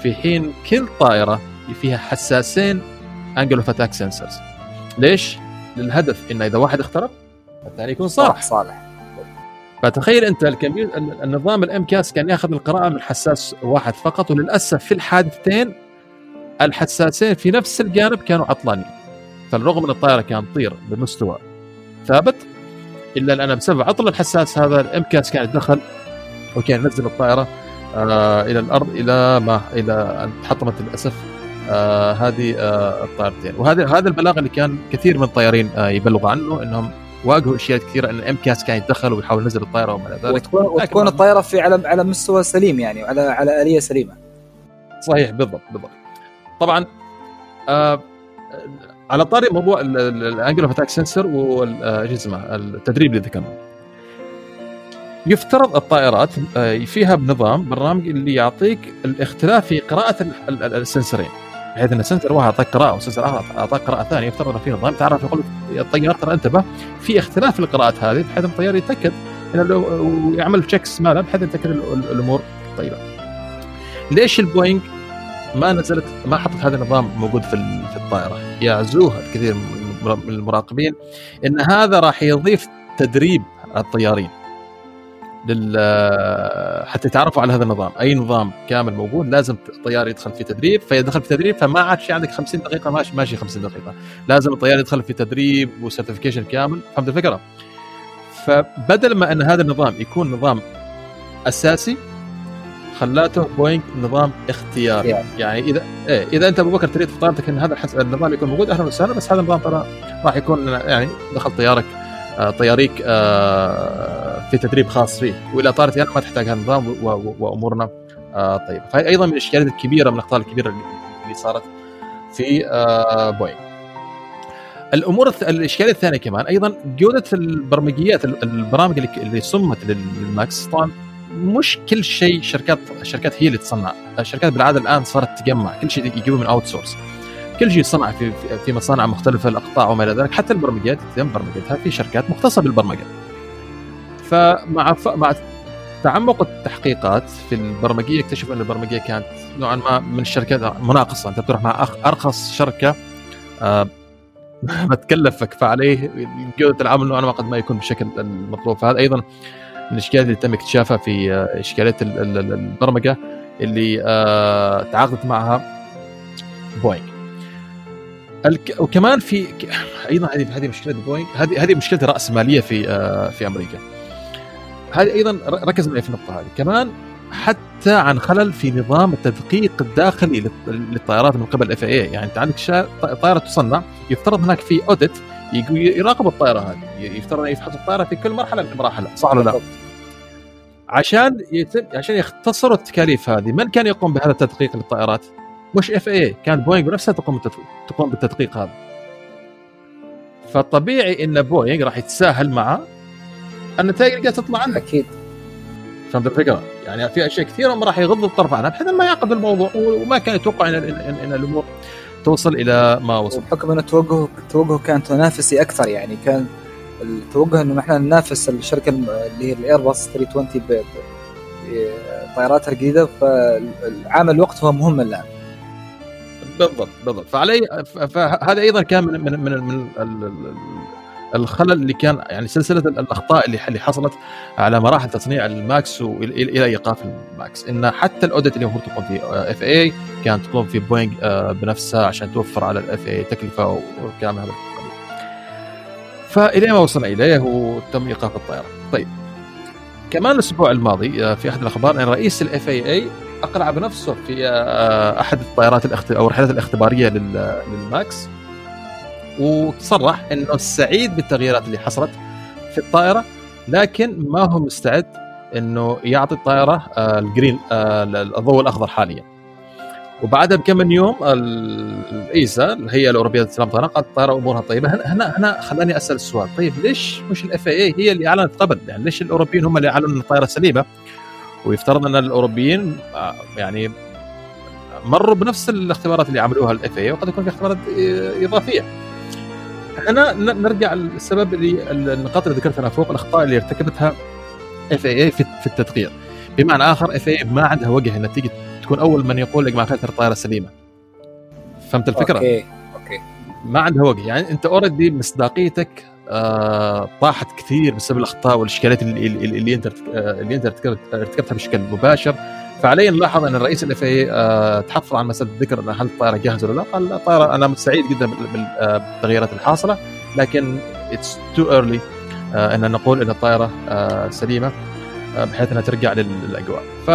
في حين كل طائرة فيها حساسين angle of attack sensors ليش؟ للهدف انه إذا واحد اخترب الثاني يكون صالح. صالح فتخيل أنت الكمبيوتر النظام الام كاس كان يأخذ القراءة من حساس واحد فقط وللأسف في الحادثتين الحساسين في نفس الجانب كانوا عطلانين فالرغم إن الطائرة كانت تطير بمستوى ثابت إلا الأن بسبب عطل الحساس هذا الام كاس كان يتدخل وكان ينزل الطائرة آه إلى الأرض إلى ما؟ إلى أن تحطمت للأسف آه هذه آه الطائرتين وهذا هذا البلاغ اللي كان كثير من الطيارين آه يبلغوا عنه إنهم واجهوا أشياء كثيرة إن ال MCAS كان يتدخل ويحاول ينزل الطائرة وما إلى ذلك. وتكون, وتكون الطائرة في على على مستوى سليم يعني على على آلية سليمة. صحيح بالضبط بالضبط. طبعا آه على طاري موضوع ال angle of attack sensor وايش اسمه التدريب اللي ذكرناه. يفترض الطائرات فيها بنظام برنامج اللي يعطيك الاختلاف في قراءة ال sensor ين بحيث إن sensor واحد أعطاك قراءة و sensor آخر أعطاك قراءة ثانية يفترض في نظام تعرف يقول الطيار ترى انتبه في اختلاف في القراءات هذه بحيث إن الطيار يتأكد ويعمل checks ماله بحيث يتأكد الأمور طيبة. ليش البوينغ ما نزلت ما حطت هذا النظام موجود في في الطائرة؟ يعزوها الكثير من المراقبين إن هذا راح يضيف تدريب الطيارين. لل حتى يتعرفوا على هذا النظام. أي نظام كامل موجود لازم الطيار يدخل في تدريب. فيدخل في تدريب فما عاد في عندك 50 دقيقة ماشي ماشي 50 دقيقة. لازم الطيار يدخل في تدريب و certification كامل. فهمت الفكرة فبدل ما أن هذا النظام يكون نظام أساسي خلته بوينغ نظام اختياري. يعني, اذا إيه إذا أنت أبو بكر تريد في طائرتك إن هذا النظام يكون موجود أهلا وسهلا بس هذا النظام ترى راح يكون يعني دخل طيارك طياريك آه في تدريب خاص فيه واذا طارت يعني ما تحتاج هذا النظام وأمورنا. آه طيبه فهي أيضا من الاشكاليات الكبيرة من الاخطاء الكبيرة اللي صارت في آه بوينغ. الأمور الاشكاليه الثانية كمان أيضا جودة البرمجيات البرامج اللي صممت للماكس. طبعا مش كل شيء شركات الشركات هي اللي تصنع. الشركات بالعادة الآن صارت تجمع كل شيء يجيبه من outsource كل شيء يصنع في في مصانع مختلفة الأقطاع وما إلى ذلك. حتى البرمجيات يتم برمجتها في شركات مختصة بالبرمجة. فمع ف... مع تعمق التحقيقات في البرمجية اكتشفوا أن البرمجية كانت نوعا ما من الشركات مناقصه أنت بتروح مع أرخص شركة آه ما تكلفك فعليه جوده العمل نوعا ما قد ما يكون بالشكل المطلوب. فهذا أيضا من الإشكاليات اللي تم اكتشافها في اشكاليات البرمجة اللي تعاقدت معها بوينغ. الك... وكمان في أيضا هذه هذه مشكلة بوينغ هذه هذه مشكلة رأس مالية في في أمريكا. هذه أيضا ركز معي في النقطة هذه. كمان حتى عن خلل في نظام التدقيق الداخلي للطائرات من قبل ال FAA يعني أنت عندك طائرة تصنع يفترض هناك في audit يراقب الطائرة هذه. يفترض أن يفحص الطائرة في كل مرحلة من المراحل. صح ولا لا؟ عشان يتم عشان يختصروا التكاليف هذه من كان يقوم بهذا التدقيق للطائرات؟ مش FAA كانت بوينغ بنفسها تقوم تقوم بالتدقيق هذا. فطبيعي إن بوينغ راح يتساهل مع النتائج اللي قاعدة تطلع عندك أكيد. فهمت الفكرة؟ يعني في أشياء كثيرة ما راح يغض الطرف عنها بحيث ما يعقد الموضوع وما كان يتوقع إن, إن, إن, إن الأمور توصل إلى ما وصل. وبحكم إنه توجهه توجهه كان تنافسي أكثر يعني كان التوجه إنه نحن ننافس الشركة اللي هي الايرباص 320 بطائراتها الجديدة فالعامل الوقت هو مهم الآن. بالضبط بالضبط. فعلي فهذا أيضا كان من من من, من الخلل اللي كان يعني سلسلة الأخطاء اللي اللي حصلت على مراحل تصنيع الماكس إلى إيقاف الماكس. إن حتى ال audit اللي المفروض تقوم فيه FAA كانت تقوم في بوينغ آه، بنفسها عشان توفر على ال FAA تكلفة وكلام هذا. فإلى ما وصلنا إليه وتم إيقاف الطائره طيب كمان الأسبوع الماضي آه، في أحد الأخبار أن رئيس ال FAA اقلع بنفسه في آه، أحد الطائرات أو الرحلات الاختبارية للماكس. وصرح إنه سعيد بالتغييرات اللي حصلت في الطائرة لكن ما هو مستعد إنه يعطي الطائرة آه، ال green آه، الضوء الأخضر حاليا. وبعدها بكم من يوم ال EASA الهيئه الأوروبية للسلام قالت الطائره أمورها طيبة. هنا هنا خلاني أسأل السؤال. طيب ليش مش ال FAA هي اللي أعلنت قبل؟ يعني ليش الأوروبيين هم اللي اعلنوا إن الطائرة سليمة؟ ويفترض أن الأوروبيين آه، يعني مروا بنفس الاختبارات اللي عملوها ال FAA وقد يكون في اختبارات إضافية. أنا نرجع للسبب اللي النقاط اللي ذكرتها فوق الأخطاء اللي ارتكبتها FAA في التدقيق. بمعنى آخر FAA ما عندها وجه انها تيجي تكون أول من يقول لك ما ترى الطائرة سليمه فهمت الفكرة؟ okay okay. ما عندها وجه. يعني أنت already مصداقيتك آه طاحت كثير بسبب الأخطاء والإشكاليات اللي, اللي, انت آه، اللي انت ارتكبتها بشكل مباشر فعليا نلاحظ أن الرئيس ال FAA آه تحفظ عن مسألة الذكر هل الطائره جاهزة ولا لا؟ قال الطائره أنا سعيد جدا بالتغييرات الحاصلة لكن it's too early أن نقول إن الطائره آه سليمة آه بحيث أنها ترجع للأجواء. ف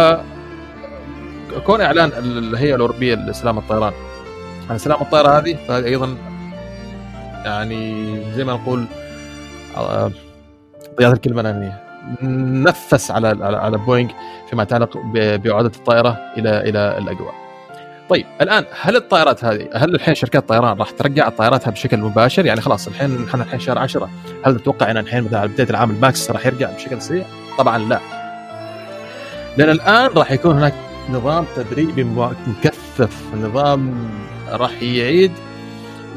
كون إعلان الهيئة الأوروبية لسلامه الطيران عن سلامه الطائره هذه فهذه أيضا يعني زي ما نقول آه، ضيعت الكلمة الامنيه نفس على على بوينغ فيما يتعلق بعوده الطائرة إلى إلى الأجواء. طيب الآن هل الطائرات هذه هل الحين شركات الطيران راح ترجع طائراتها بشكل مباشر؟ يعني خلاص الحين إحنا الحين شهر 10 هل تتوقع إن الحين مثلا بداية العام الماكس راح يرجع بشكل سريع؟ طبعا لا. لأن الآن راح يكون هناك نظام تدريبي مكثف، نظام راح يعيد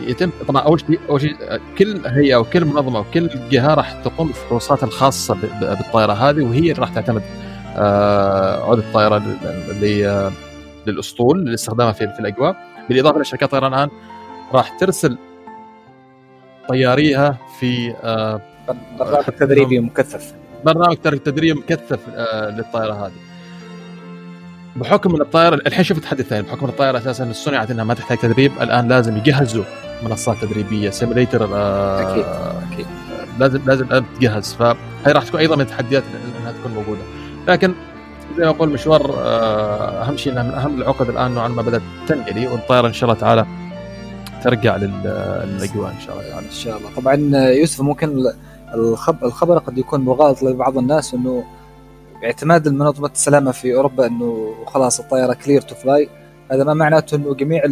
يتم طبعا أول شيء أول شيء كل هيئة وكل منظمة وكل جهة راح تقوم بالفحوصات الخاصة بالطائرة هذه وهي اللي راح تعتمد آه، عود الطائرة للأسطول لاستخدامها في, في الأجواء. بالإضافة إلى شركات الطيران الآن راح ترسل طياريها في آه، برنامج تدريبي مكثف. برنامج تدريبي مكثف آه، للطائرة هذه. بحكم إن الطائرة الحين شفت حد ثاني بحكم إن الطائرة أساسا صنعت إنها ما تحتاج تدريب الآن لازم يجهزوا منصات تدريبية. simulator آه أكيد أكيد. لازم لازم تجهز. فهي راح تكون أيضا من التحديات إنها تكون موجودة. لكن زي ما أقول مشوار آه أهم شيء إنها من أهم العقد الآن نوعا ما بدأت تنقلي والطائره إن شاء الله تعالى ترجع للأجواء إن شاء الله تعالى. إن شاء الله. طبعا يوسف ممكن الخبر قد يكون مغالط لبعض الناس إنه اعتماد منظمه السلامة في أوروبا إنه خلاص الطائره clear to fly هذا ما معناته إنه جميع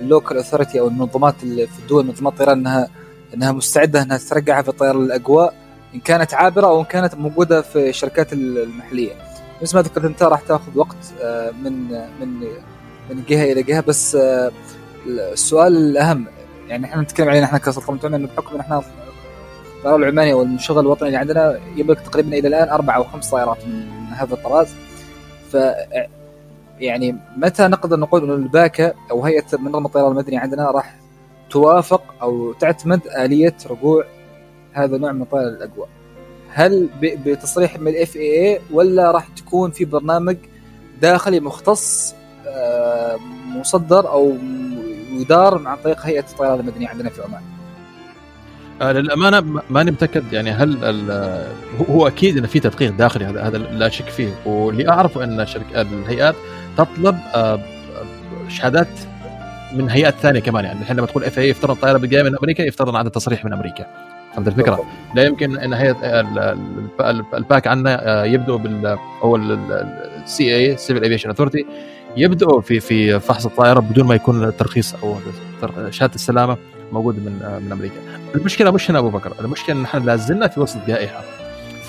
ال local authority أو المنظمات اللي في الدول منظمات الطيران انها إنها مستعدة إنها ترجعها في الطياره للاجواء إن كانت عابرة أو إن كانت موجودة في الشركات المحلية. مثل ما ذكرت إنت راح تأخذ وقت آه، من من من جهة إلى جهة بس آه، السؤال الأهم يعني إحنا نتكلم علينا إحنا كسلطنه إنه بحكم إن إحنا الطيران العماني أو الشغل الوطني اللي عندنا يملك تقريبا إلى الآن أربع أو خمس طائرات من هذا الطراز ف يعني متى نقدر نقول إنه الباكا أو هيئة منظمة الطيران المدني عندنا راح توافق أو تعتمد آلية رجوع هذا النوع من طائرة الاجواء هل بتصريح من الإف إي إي ولا راح تكون في برنامج داخلي مختص آه، مصدر أو يدار عن طريق هيئة الطيران المدنيه عندنا في عمان؟ آه للأمانة ماني متأكد. يعني هل هو أكيد انه في تدقيق داخلي هذا لا شك فيه. واللي اعرفه ان الهيئات تطلب آه شهادات من هيئات ثانية كمان يعني الحين لما تقول FAA يفترض طائره جاية من أمريكا يفترض عندها تصريح من أمريكا فهمت الفكرة؟ لا يمكن إن هيئه ال PACA عندنا آه، يبدو بال أو ال CAA Civil Aviation Authority يبدأوا في في فحص الطائرة بدون ما يكون ترخيص أو شهادة السلامة موجودة من من أمريكا. المشكلة مش هنا أبو بكر، المشكلة إن إحنا لازلنا في وسط جائحة.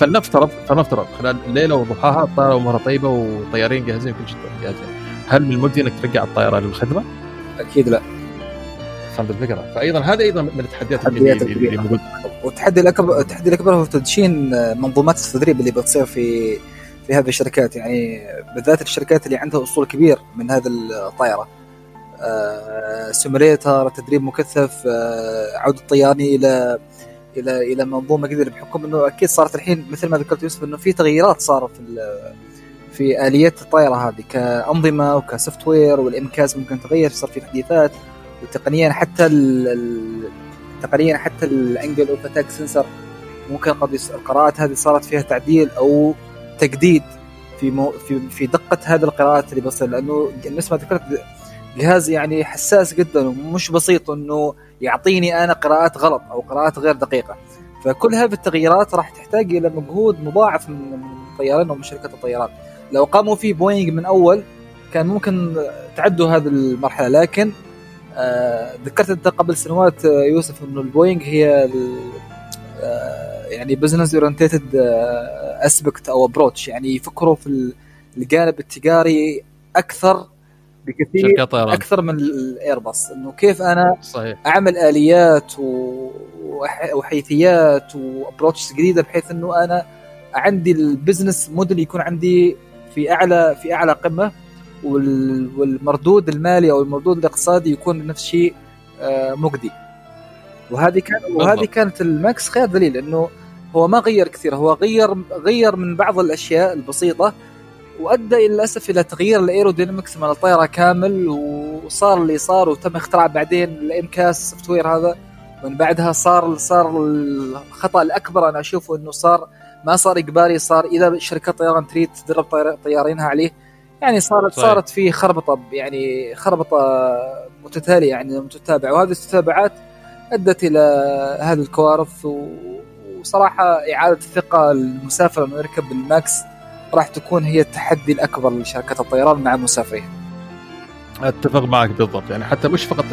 فلنفترض فلنفترض خلال الليلة وضحاها الطائرة امورها طيبة وطيارين جاهزين كل شيء جاهزين هل من المجدي إنك ترجع الطائرة للخدمة؟ أكيد لا. فهمت الفكرة فايضا هذا أيضا من التحديات التحديات اللي, اللي الكبيرة. موجود والتحدي الاكبر التحدي الأكبر هو تدشين منظومات التدريب اللي بتصير في في هذه الشركات. يعني بالذات الشركات اللي عندها أصول كبير من هذه الطائرة. آه، simulator تدريب مكثف آه، عوده الطيارين إلى إلى إلى منظومة جديده بحكم إنه أكيد صارت الحين مثل ما ذكرت يوسف إنه في تغييرات صارت في في اليات الطائره هذه. كأنظمة وك software وال MCAS ممكن تغير صار في تحديثات وتقنيا حتى تقنيا حتى ال angle of attack sensor ممكن قد القراءات هذه صارت فيها تعديل أو تجديد في مو في في دقة هذه القراءات اللي بتصير لأنه مثل ما ذكرت جهاز يعني حساس جدا ومش بسيط إنه يعطيني أنا قراءات غلط أو قراءات غير دقيقة. فكل هذه التغييرات راح تحتاج إلى مجهود مضاعف من الطيارين ومن شركات الطيران. لو قاموا فيه بوينغ من أول كان ممكن تعدوا هذه المرحلة. لكن آه ذكرت أنت قبل سنوات آه، يوسف إنه البوينغ هي آه يعني business orientated aspect أو approach يعني يفكروا في ال- الجانب التجاري أكثر بكثير أكثر من الايرباص إنه كيف أنا صحيح. أعمل آليات و... وحيثيات و approaches جديدة بحيث إنه أنا عندي ال business model يكون عندي في اعلى في أعلى قمة وال... والمردود المالي أو المردود الاقتصادي يكون نفس الشيء آه، مجدي. وهذه كان وهذه. كانت الماكس خير دليل إنه هو ما غير كثير هو غير غير من بعض الأشياء البسيطة وأدى للأسف إلى تغيير ال aerodynamics من الطائره كامل وصار اللي صار وتم اختراع بعدين ال MCAS software هذا. من بعدها صار صار الخطأ الأكبر أنا أشوفه إنه صار ما صار إجباري صار إذا شركات طيران تريد تدرب طيار- طيارينها عليه يعني صارت صحيح. صارت في خربطة يعني خربطة متتالية يعني متتابعة. وهذه التتابعات أدت إلى هذه الكوارث وصراحة إعادة الثقه المسافر انه يركب الماكس راح تكون هي التحدي الأكبر لشركات الطيران مع المسافرين. أتفق معك بالضبط. يعني حتى مش فقط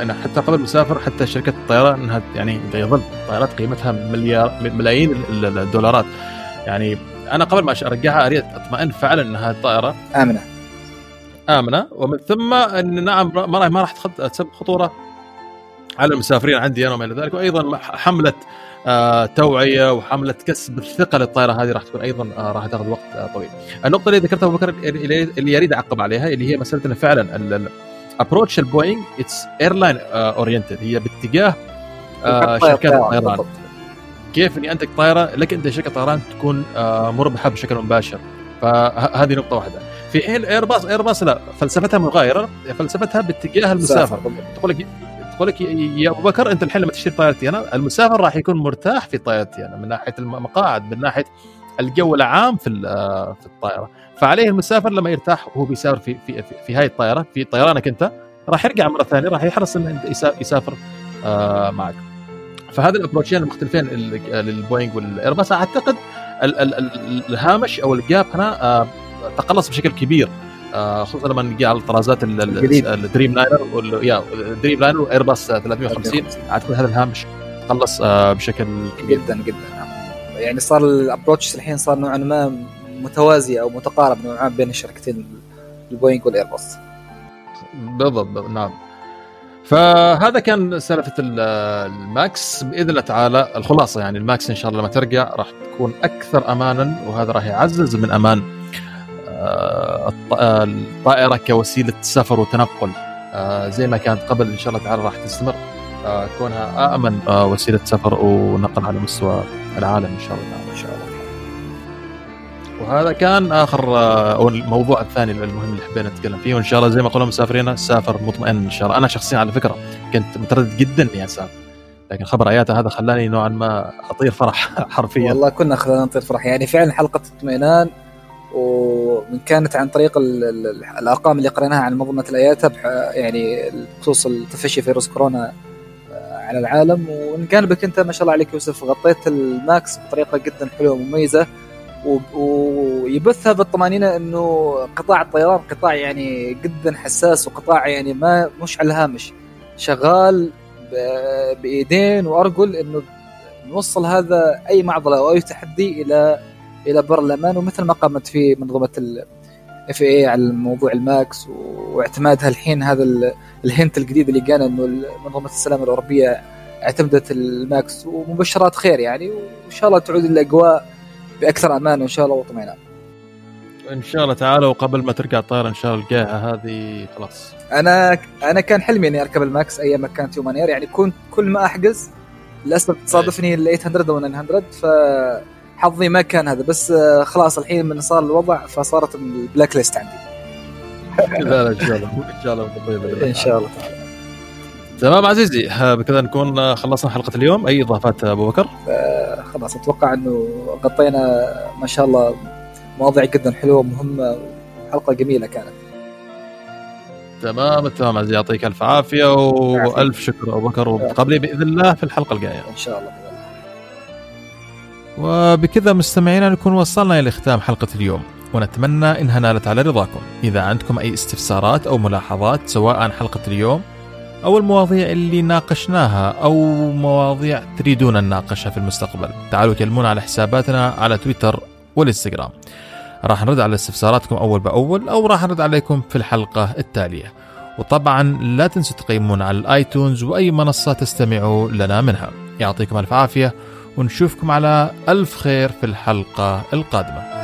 أنا حتى قبل المسافر حتى شركة الطيران إنها يعني يظل طائرات قيمتها مليار ملايين ال- ال- الدولارات. يعني أنا قبل ما ارجعها أريد أطمئن فعلا إنها الطائره آمنة. آمنة. ومن ثم إن نعم ما راح ما راح تخد- تسبب خطورة. على المسافرين عندي أنا وما إلى ذلك وأيضا حملة آه توعية وحملة كسب الثقة للطائرة هذه راح تكون أيضا آه راح تاخذ وقت آه طويل. النقطة اللي ذكرتها أبو بكر اللي يريد أعقب عليها اللي هي مسألة إنه فعلا approach البوينغ it's airline oriented هي باتجاه شركات الطيران. كيف إني أنتج طائرة لك أنت شركة طيران تكون مربحة بشكل مباشر فهذه نقطة واحدة في حين ايرباص ايرباص لا فلسفتها مغايرة فلسفتها باتجاه المسافر. تقول لك تقول لك يا أبو بكر أنت الحين لما تشتري طائرتي أنا المسافر راح يكون مرتاح في طائرتي أنا من ناحية المقاعد من ناحية الجو العام في في الطائرة. فعليه المسافر لما يرتاح وهو بيسافر في في في, في هاي الطائرة في طيرانك أنت راح يرجع مرة ثانية راح يحرص إنه يسافر آه، معك. فهذا ال approach ين المختلفين ال- للبوينغ والإيرباص. أعتقد ال- ال- ال- الهامش أو ال gap هنا آه، تقلص بشكل كبير. خصوصا لما نجي على الطرازات. الدريم لاينر يا الدريم لاينر وايرباص 350 اعتقد هذا الهامش تقلص آه، بشكل كبير. جدا جدا. يعني صار ال approach الحين صار نوعا ما متوازي أو متقارب نوعا ما بين الشركتين البوينغ والايرباص بالضبط نعم. فهذا كان سالفة ال- الماكس. بإذن الله تعالى الخلاصة يعني الماكس إن شاء الله لما ترجع راح تكون أكثر امانا وهذا راح يعزز من أمان آه، آه، الطائرة كوسيلة سفر وتنقل. آه، زي ما كانت قبل إن شاء الله تعالى راح تستمر. آه، كونها آمن آه، وسيلة سفر ونقل على مستوى العالم إن شاء الله. تعالى إن شاء الله. وهذا كان آخر آه، أو الموضوع الثاني المهم اللي حبينا نتكلم فيه. وإن شاء الله زي ما قلنا مسافرين سافر مطمئن إن شاء الله. أنا شخصيا على فكرة كنت متردد جدا إني أسافر. لكن خبر اياته هذا خلاني نوعا ما أطير فرح حرفيا. والله كنا خلينا نطير فرح. يعني فعلا حلقة اطمئنان. ومن كانت عن طريق ال ال الأرقام اللي قريناها عن منظمه الاياتا يعني بخصوص التفشي فيروس كورونا آه، على العالم. ومن جانبك أنت ما شاء الله عليك يوسف غطيت الماكس بطريقة جدا حلوة ومميزة. و- ويبث هذا الطمانينه إنه قطاع الطيران قطاع يعني جدا حساس وقطاع يعني ما مش على الهامش. شغال بإيدين وأرجل إنه نوصل هذا أي معضلة أو أي تحدي إلى إلى بر الامان ومثل ما قامت فيه منظومة ال FAA على موضوع الماكس واعتمادها الحين هذا ال hint الجديد اللي جانا إنه منظومة السلامة الأوروبية اعتمدت الماكس ومبشرات خير يعني وإن شاء الله تعود الأجواء بأكثر أمان وإن شاء الله واطمئنان. إن شاء الله تعالى وقبل ما ترجع الطائرة إن شاء الله القاها هذه خلاص. أنا أنا كان حلمي إني أركب الماكس أيام ما كانت Oman Air يعني كنت كل ما أحجز للأسف تصادفني ال 800 أو 900 فحظي ما كان هذا بس خلاص الحين من صار الوضع فصارت ال blacklist عندي. لا لا إن شاء الله إن شاء الله إن شاء الله. تمام عزيزي بكذا نكون خلصنا حلقة اليوم أي إضافات أبو بكر؟ آه خلاص أتوقع إنه غطينا ما شاء الله مواضيع جدا حلوة ومهمة وحلقة جميلة كانت تمام تمام عزيزي يعطيك ألف عافية وألف شكر أبو بكر وقبلي بإذن الله في الحلقة الجاية إن شاء الله وبكذا مستمعينا نكون وصلنا إلى ختام حلقة اليوم. ونتمنى إنها نالت على رضاكم. إذا عندكم أي استفسارات أو ملاحظات سواء عن حلقة اليوم أو المواضيع اللي ناقشناها أو مواضيع تريدون نناقشها في المستقبل تعالوا كلمونا على حساباتنا على تويتر والإنستغرام. راح نرد على استفساراتكم أول بأول أو راح نرد عليكم في الحلقة التالية. وطبعا لا تنسوا تقيمونا على الآيتونز وأي منصة تستمعوا لنا منها. يعطيكم ألف عافية. ونشوفكم على ألف خير في الحلقة القادمة.